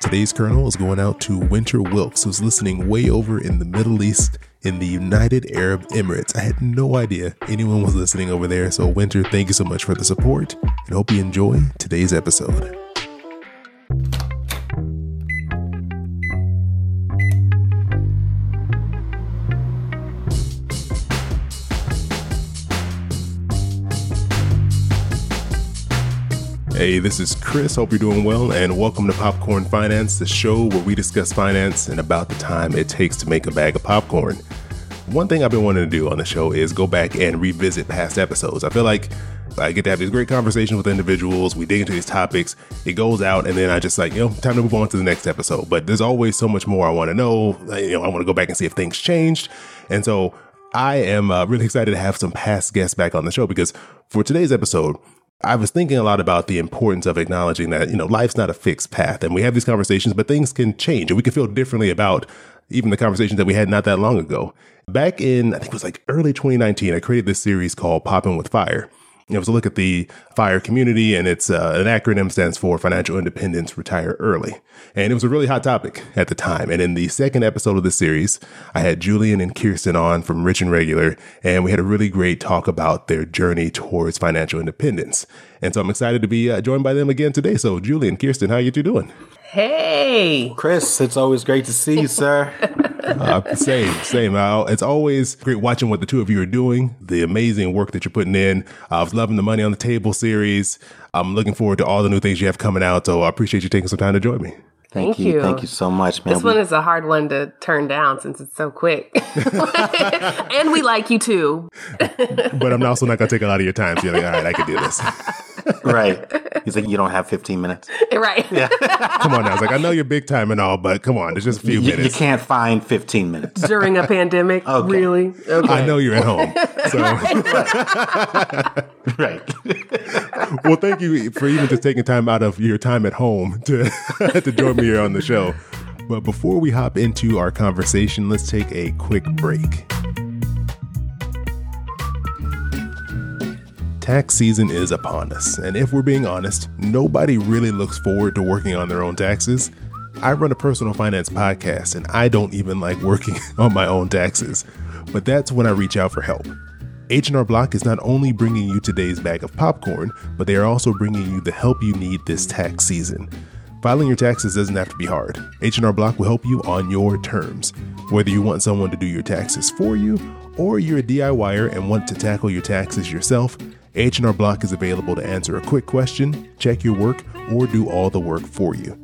Today's kernel is going out to Winter Wilkes, who's listening way over in the Middle East in the United Arab Emirates. I had no idea anyone was listening over there. So, Winter, thank you so much for the support and hope you enjoy today's episode. Hey, this is Chris. Hope you're doing well, and welcome to Popcorn Finance, the show where we discuss finance and about the time it takes to make a bag of popcorn. One thing I've been wanting to do on the show is go back and revisit past episodes. I feel like I get to have these great conversations with individuals. We dig into these topics. It goes out, and then I just like, you know, time to move on to the next episode. But there's always so much more I want to know. You know, I want to go back and see if things changed. And so I am uh, really excited to have some past guests back on the show because for today's episode, I was thinking a lot about the importance of acknowledging that, you know, life's not a fixed path and we have these conversations, but things can change and we can feel differently about even the conversations that we had not that long ago. Back in, I think it was like early 2019, I created this series called Popping with Fire. It was a look at the FIRE community, and it's uh, an acronym stands for Financial Independence Retire Early. And it was a really hot topic at the time. And in the second episode of the series, I had Julian and Kiersten on from Rich and Regular, and we had a really great talk about their journey towards financial independence. And so I'm excited to be uh, joined by them again today. So, Julian, Kiersten, how you two doing? Hey, Chris, it's always great to see you, sir. uh, same, same. Uh, it's always great watching what the two of you are doing, the amazing work that you're putting in. I was loving the Money on the Table series. I'm looking forward to all the new things you have coming out. So I appreciate you taking some time to join me. Thank, Thank you. you. Thank you so much, man. This one is a hard one to turn down since it's so quick. and we like you too. but I'm also not going to take a lot of your time. So you're like, all right, I can do this. Right. He's like, you don't have 15 minutes. Right. Yeah. come on now. I was like, I know you're big time and all, but come on, it's just a few you, minutes. You can't find 15 minutes. During a pandemic? Okay. Really? Okay. I know you're at home. So. right. well, thank you for even just taking time out of your time at home to, to join me here on the show. But before we hop into our conversation, let's take a quick break. Tax season is upon us, and if we're being honest, nobody really looks forward to working on their own taxes. I run a personal finance podcast, and I don't even like working on my own taxes. But that's when I reach out for help. H&R Block is not only bringing you today's bag of popcorn, but they are also bringing you the help you need this tax season. Filing your taxes doesn't have to be hard. H&R Block will help you on your terms. Whether you want someone to do your taxes for you or you're a DIYer and want to tackle your taxes yourself, H&R Block is available to answer a quick question, check your work, or do all the work for you.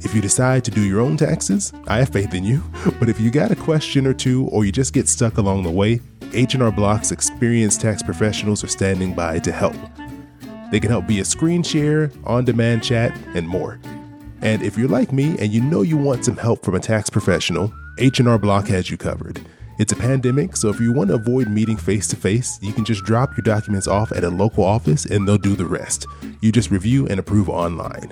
If you decide to do your own taxes, I have faith in you. But if you got a question or two or you just get stuck along the way, H&R Block's experienced tax professionals are standing by to help. They can help via screen share, on-demand chat, and more. And if you're like me and you know you want some help from a tax professional, H&R Block has you covered. It's a pandemic, so if you want to avoid meeting face to face, you can just drop your documents off at a local office and they'll do the rest. You just review and approve online.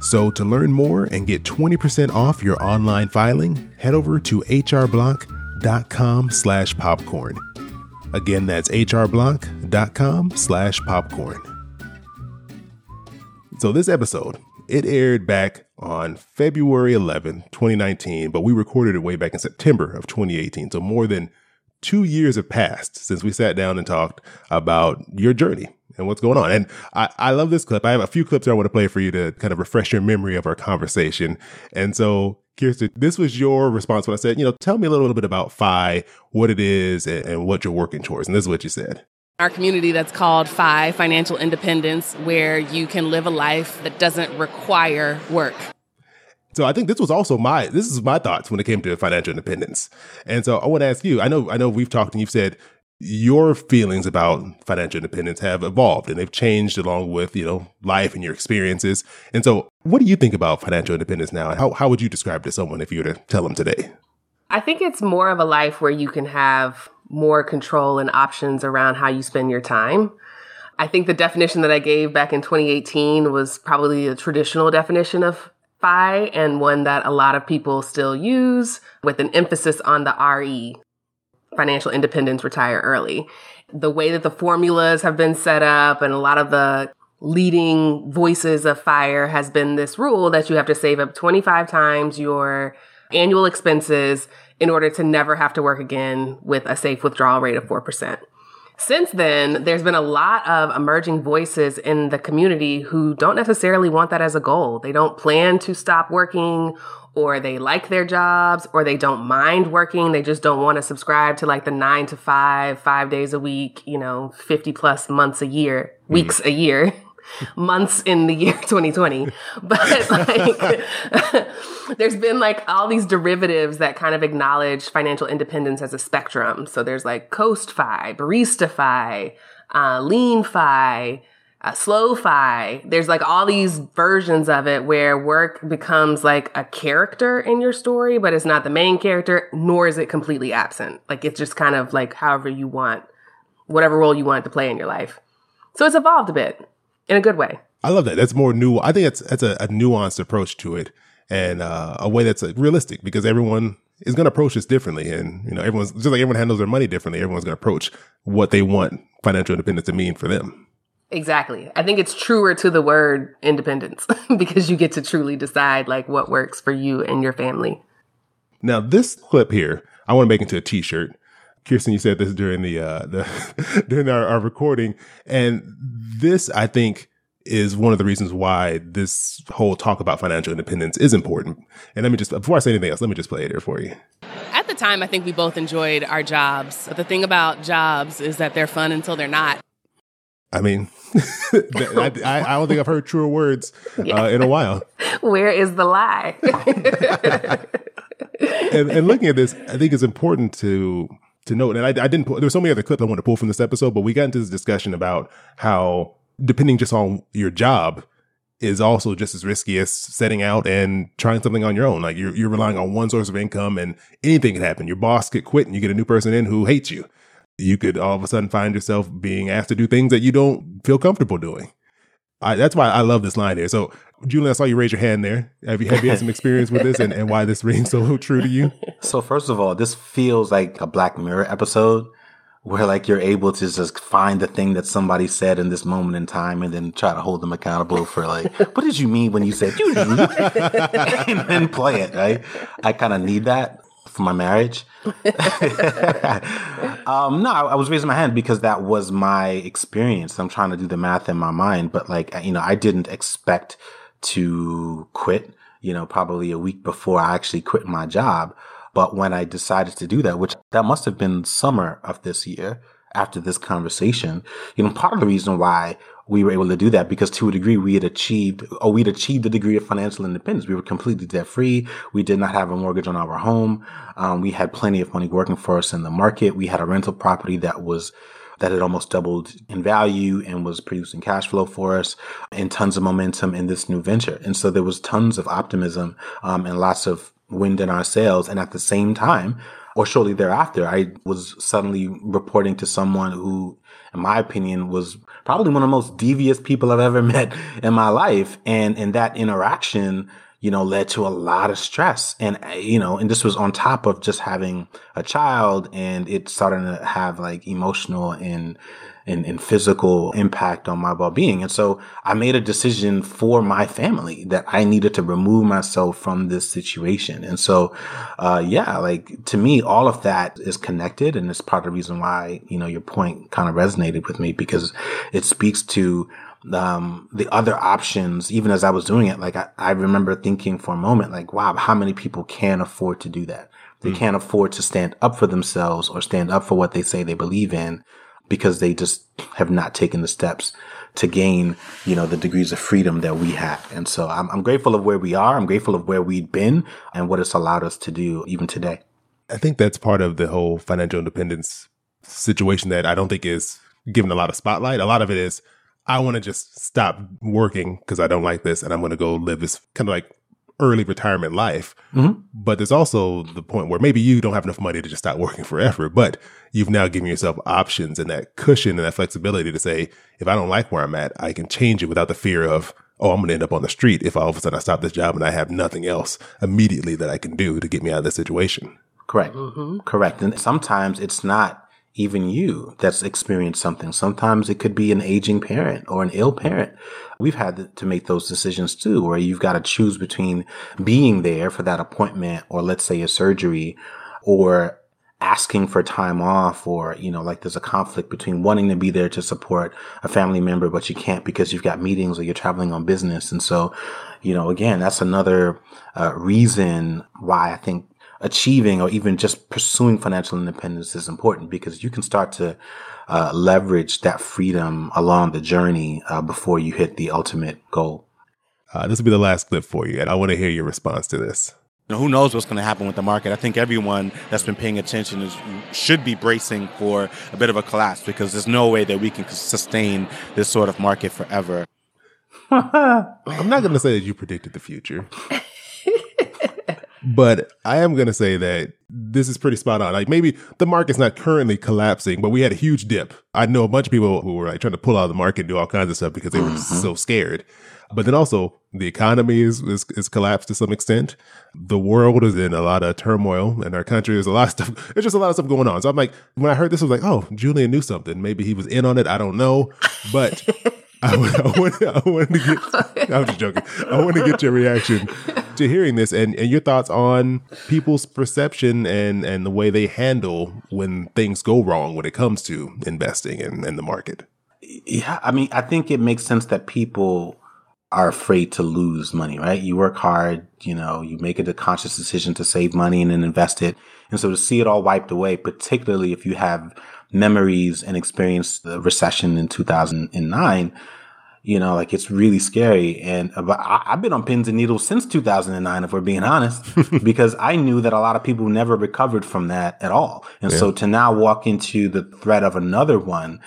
So to learn more and get 20% off your online filing, head over to hrblock.com slash popcorn. Again, that's hrblock.com slash popcorn. So this episode, it aired back on February 11, 2019, but we recorded it way back in September of 2018. So more than two years have passed since we sat down and talked about your journey and what's going on. And I, I love this clip. I have a few clips I want to play for you to kind of refresh your memory of our conversation. And so, Kiersten, this was your response when I said, you know, tell me a little bit about FI, what it is, and, and what you're working towards. And this is what you said our community that's called FI Financial Independence, where you can live a life that doesn't require work. So I think this was also my this is my thoughts when it came to financial independence. And so I want to ask you, I know I know we've talked and you've said your feelings about financial independence have evolved and they've changed along with, you know, life and your experiences. And so what do you think about financial independence now? And how, how would you describe to someone if you were to tell them today? I think it's more of a life where you can have more control and options around how you spend your time. I think the definition that I gave back in 2018 was probably a traditional definition of FI and one that a lot of people still use with an emphasis on the RE, financial independence, retire early. The way that the formulas have been set up and a lot of the leading voices of fire has been this rule that you have to save up 25 times your annual expenses in order to never have to work again with a safe withdrawal rate of 4%. Since then, there's been a lot of emerging voices in the community who don't necessarily want that as a goal. They don't plan to stop working or they like their jobs or they don't mind working. They just don't want to subscribe to like the nine to five, five days a week, you know, 50 plus months a year, weeks mm. a year. months in the year 2020 but like there's been like all these derivatives that kind of acknowledge financial independence as a spectrum. So there's like coast fi barista fi uh, lean fi uh, slow fi there's like all these versions of it where work becomes like a character in your story but it's not the main character nor is it completely absent. Like it's just kind of like however you want whatever role you want to play in your life. So it's evolved a bit in a good way. I love that. That's more new. I think that's that's a, a nuanced approach to it, and uh, a way that's uh, realistic because everyone is going to approach this differently, and you know, everyone's just like everyone handles their money differently. Everyone's going to approach what they want financial independence to mean for them. Exactly. I think it's truer to the word independence because you get to truly decide like what works for you and your family. Now, this clip here, I want to make into a t-shirt. Kiersten, you said this during the uh, the during our, our recording, and this I think is one of the reasons why this whole talk about financial independence is important. And let me just before I say anything else, let me just play it here for you. At the time, I think we both enjoyed our jobs. But the thing about jobs is that they're fun until they're not. I mean, I, I, don't think I've heard truer words uh, in a while. Where is the lie? and, and looking at this, I think it's important to to note, and I, I didn't pull, there were so many other clips I want to pull from this episode, but we got into this discussion about how depending just on your job is also just as risky as setting out and trying something on your own. Like you're, you're relying on one source of income and anything can happen. Your boss could quit and you get a new person in who hates you. You could all of a sudden find yourself being asked to do things that you don't feel comfortable doing. I, that's why I love this line here. So, Julian, I saw you raise your hand there. Have you, have you had some experience with this and, and why this rings so true to you? So, first of all, this feels like a Black Mirror episode where like you're able to just find the thing that somebody said in this moment in time and then try to hold them accountable for like, what did you mean when you said and then play it, right? I kind of need that for my marriage. um, no, I, I, was raising my hand because that was my experience. I'm trying to do the math in my mind, but like, you know, I didn't expect to quit, you know, probably a week before I actually quit my job. But when I decided to do that, which that must have been summer of this year after this conversation, you know, part of the reason why we were able to do that because to a degree we had achieved or we'd achieved the degree of financial independence. We were completely debt free. We did not have a mortgage on our home. Um, we had plenty of money working for us in the market. We had a rental property that was that had almost doubled in value and was producing cash flow for us and tons of momentum in this new venture. And so there was tons of optimism um, and lots of wind in our sails. And at the same time, or shortly thereafter, I was suddenly reporting to someone who, in my opinion, was probably one of the most devious people I've ever met in my life. And in that interaction, you know, led to a lot of stress. And, you know, and this was on top of just having a child and it starting to have like emotional and and, and physical impact on my well-being. And so I made a decision for my family that I needed to remove myself from this situation. And so, uh, yeah, like to me, all of that is connected. And it's part of the reason why, you know, your point kind of resonated with me because it speaks to um, the other options, even as I was doing it, like I, I, remember thinking for a moment, like, wow, how many people can afford to do that? They mm. can't afford to stand up for themselves or stand up for what they say they believe in because they just have not taken the steps to gain, you know, the degrees of freedom that we have. And so I'm, I'm grateful of where we are. I'm grateful of where we've been and what it's allowed us to do even today. I think that's part of the whole financial independence situation that I don't think is given a lot of spotlight. A lot of it is, I want to just stop working because I don't like this and I'm going to go live this kind of like early retirement life. Mm-hmm. But there's also the point where maybe you don't have enough money to just stop working forever, but you've now given yourself options and that cushion and that flexibility to say, if I don't like where I'm at, I can change it without the fear of, oh, I'm going to end up on the street if all of a sudden I stop this job and I have nothing else immediately that I can do to get me out of this situation. Correct. Mm-hmm. Correct. And sometimes it's not even you that's experienced something. Sometimes it could be an aging parent or an ill parent. We've had to make those decisions too, where you've got to choose between being there for that appointment or let's say a surgery or asking for time off or, you know, like there's a conflict between wanting to be there to support a family member, but you can't because you've got meetings or you're traveling on business. And so, you know, again, that's another uh, reason why I think achieving or even just pursuing financial independence is important because you can start to uh, leverage that freedom along the journey uh, before you hit the ultimate goal. Uh, this will be the last clip for you, and I want to hear your response to this. Now, who knows what's going to happen with the market? I think everyone that's been paying attention is, should be bracing for a bit of a collapse because there's no way that we can sustain this sort of market forever. I'm not going to say that you predicted the future. but I am going to say that this is pretty spot on. Like maybe the market's not currently collapsing, but we had a huge dip. I know a bunch of people who were like trying to pull out of the market and do all kinds of stuff because they were mm-hmm. so scared. But then also the economy is, is, is collapsed to some extent. The world is in a lot of turmoil and our country. There's a lot of stuff. There's just a lot of stuff going on. So I'm like, when I heard this, I was like, oh, Julian knew something. Maybe he was in on it. I don't know. But I, I, wanted, I wanted to get, I'm just joking. I want to get your reaction to hearing this and, and your thoughts on people's perception and, and the way they handle when things go wrong when it comes to investing in, in the market. Yeah. I mean, I think it makes sense that people are afraid to lose money, right? You work hard, you know, you make it a conscious decision to save money and then invest it. And so to see it all wiped away, particularly if you have memories and experienced the recession in 2009, you know, like it's really scary. And uh, but I, have been on pins and needles since 2009, if we're being honest, because I knew that a lot of people never recovered from that at all. And yeah. so to now walk into the threat of another one,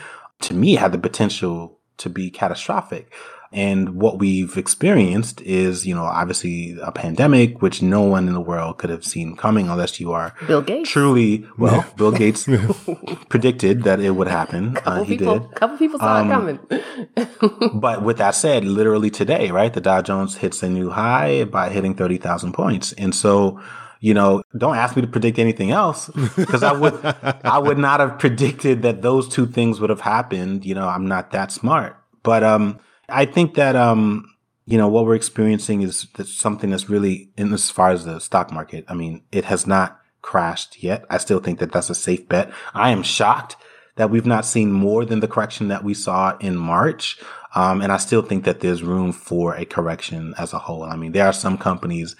to me, had the potential to be catastrophic. And what we've experienced is, you know, obviously a pandemic, which no one in the world could have seen coming unless you are Bill Gates. Truly, well, Bill Gates predicted that it would happen. Uh, he people, did. A couple people saw um, it coming. but with that said, literally today, right, the Dow Jones hits a new high by hitting 30,000 points. And so, you know, don't ask me to predict anything else because I would, I would not have predicted that those two things would have happened. You know, I'm not that smart, but, um, I think that, um, you know, what we're experiencing is something that's really, in as far as the stock market, I mean, it has not crashed yet. I still think that that's a safe bet. I am shocked that we've not seen more than the correction that we saw in March. Um, and I still think that there's room for a correction as a whole. I mean, there are some companies,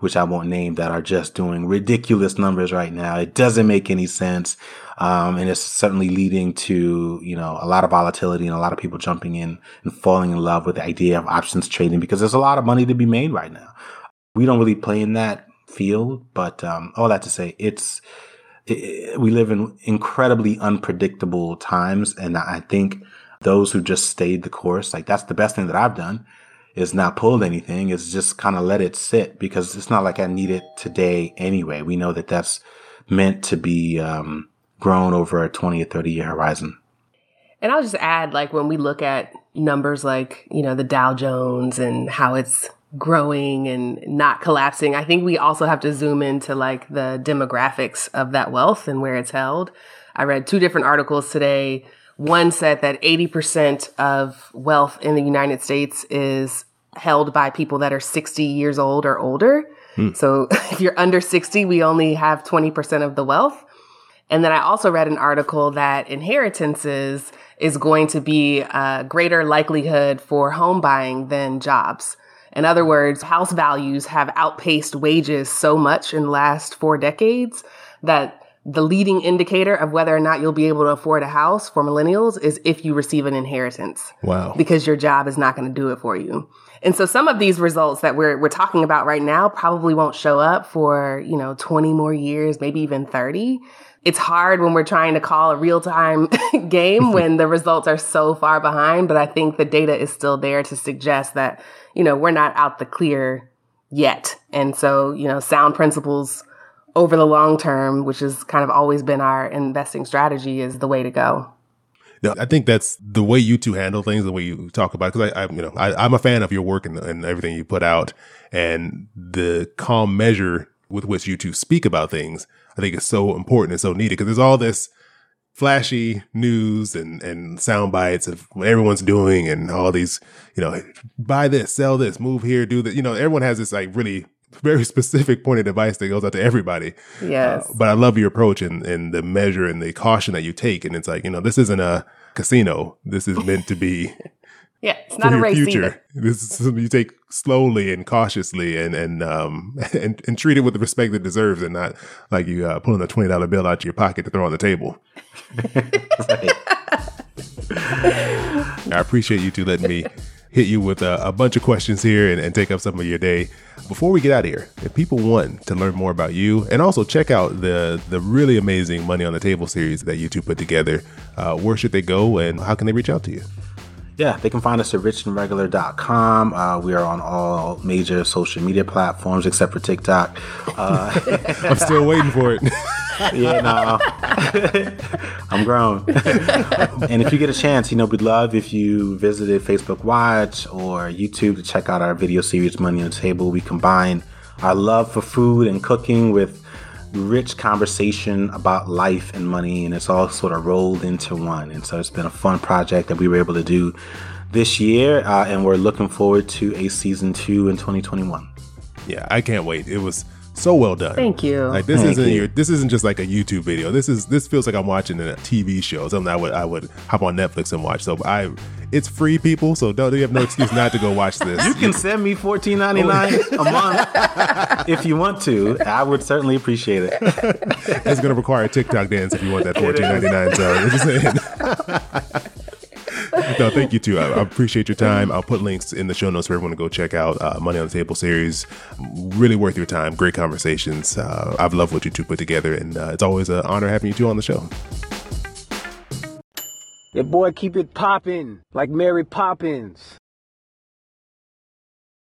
which I won't name, that are just doing ridiculous numbers right now. It doesn't make any sense. Um, and it's certainly leading to, you know, a lot of volatility and a lot of people jumping in and falling in love with the idea of options trading because there's a lot of money to be made right now. We don't really play in that field, but, um, all that to say, it's, it, we live in incredibly unpredictable times. And I think those who just stayed the course, like that's the best thing that I've done is not pulled anything. Is just kind of let it sit because it's not like I need it today anyway. We know that that's meant to be, um, grown over a 20 or 30 year horizon. And I'll just add, like, when we look at numbers like, you know, the Dow Jones and how it's growing and not collapsing, I think we also have to zoom into like the demographics of that wealth and where it's held. I read two different articles today. One said that 80% of wealth in the United States is held by people that are 60 years old or older. Hmm. So if you're under 60, we only have 20% of the wealth. And then I also read an article that inheritances is going to be a greater likelihood for home buying than jobs. In other words, house values have outpaced wages so much in the last four decades that the leading indicator of whether or not you'll be able to afford a house for millennials is if you receive an inheritance. Wow. Because your job is not going to do it for you. And so some of these results that we're we're talking about right now probably won't show up for, you know, 20 more years, maybe even 30 it's hard when we're trying to call a real time game when the results are so far behind. But I think the data is still there to suggest that, you know, we're not out the clear yet. And so, you know, sound principles over the long term, which has kind of always been our investing strategy, is the way to go. Yeah, I think that's the way you two handle things, the way you talk about. Because I, I, you know, I, am a fan of your work and, and everything you put out, and the calm measure with which you two speak about things I think is so important and so needed because there's all this flashy news and, and sound bites of what everyone's doing and all these, you know, buy this, sell this, move here, do that. You know, everyone has this like really very specific point of advice that goes out to everybody. Yes. Uh, but I love your approach and, and the measure and the caution that you take. And it's like, you know, this isn't a casino. This is meant to be yeah, it's not for a your race future. either. This is something you take slowly and cautiously and, and, um, and, and treat it with the respect it deserves and not like you, uh, pulling a $20 bill out of your pocket to throw on the table. I appreciate you two letting me hit you with a, a bunch of questions here and, and take up some of your day. Before we get out of here, if people want to learn more about you and also check out the the really amazing Money on the Table series that you two put together, uh, where should they go and how can they reach out to you? Yeah, they can find us at richandregular.com. Uh, we are on all major social media platforms except for TikTok. Uh, I'm still waiting for it. yeah, no, I'm grown. and if you get a chance, you know, we'd love if you visited Facebook Watch or YouTube to check out our video series, Money on the Table. We combine our love for food and cooking with rich conversation about life and money, and it's all sort of rolled into one. And so it's been a fun project that we were able to do this year, uh, and we're looking forward to a season two in 2021. yeah, I can't wait. It was so well done. Thank you. Like this Thank isn't you. your this isn't just like a YouTube video. This is this feels like I'm watching a TV show. Something I would I would hop on Netflix and watch. So I it's free people, so don't you have no excuse not to go watch this. You can send me fourteen ninety nine a month if you want to. I would certainly appreciate it. It's going to require a TikTok dance if you want that fourteen ninety nine. So I'm just saying. no, thank you too. I, I appreciate your time. I'll put links in the show notes for everyone to go check out uh, Money on the Table series. Really worth your time. Great conversations. Uh, I've loved what you two put together, and uh, it's always an honor having you two on the show. Your boy keep it poppin' like Mary Poppins.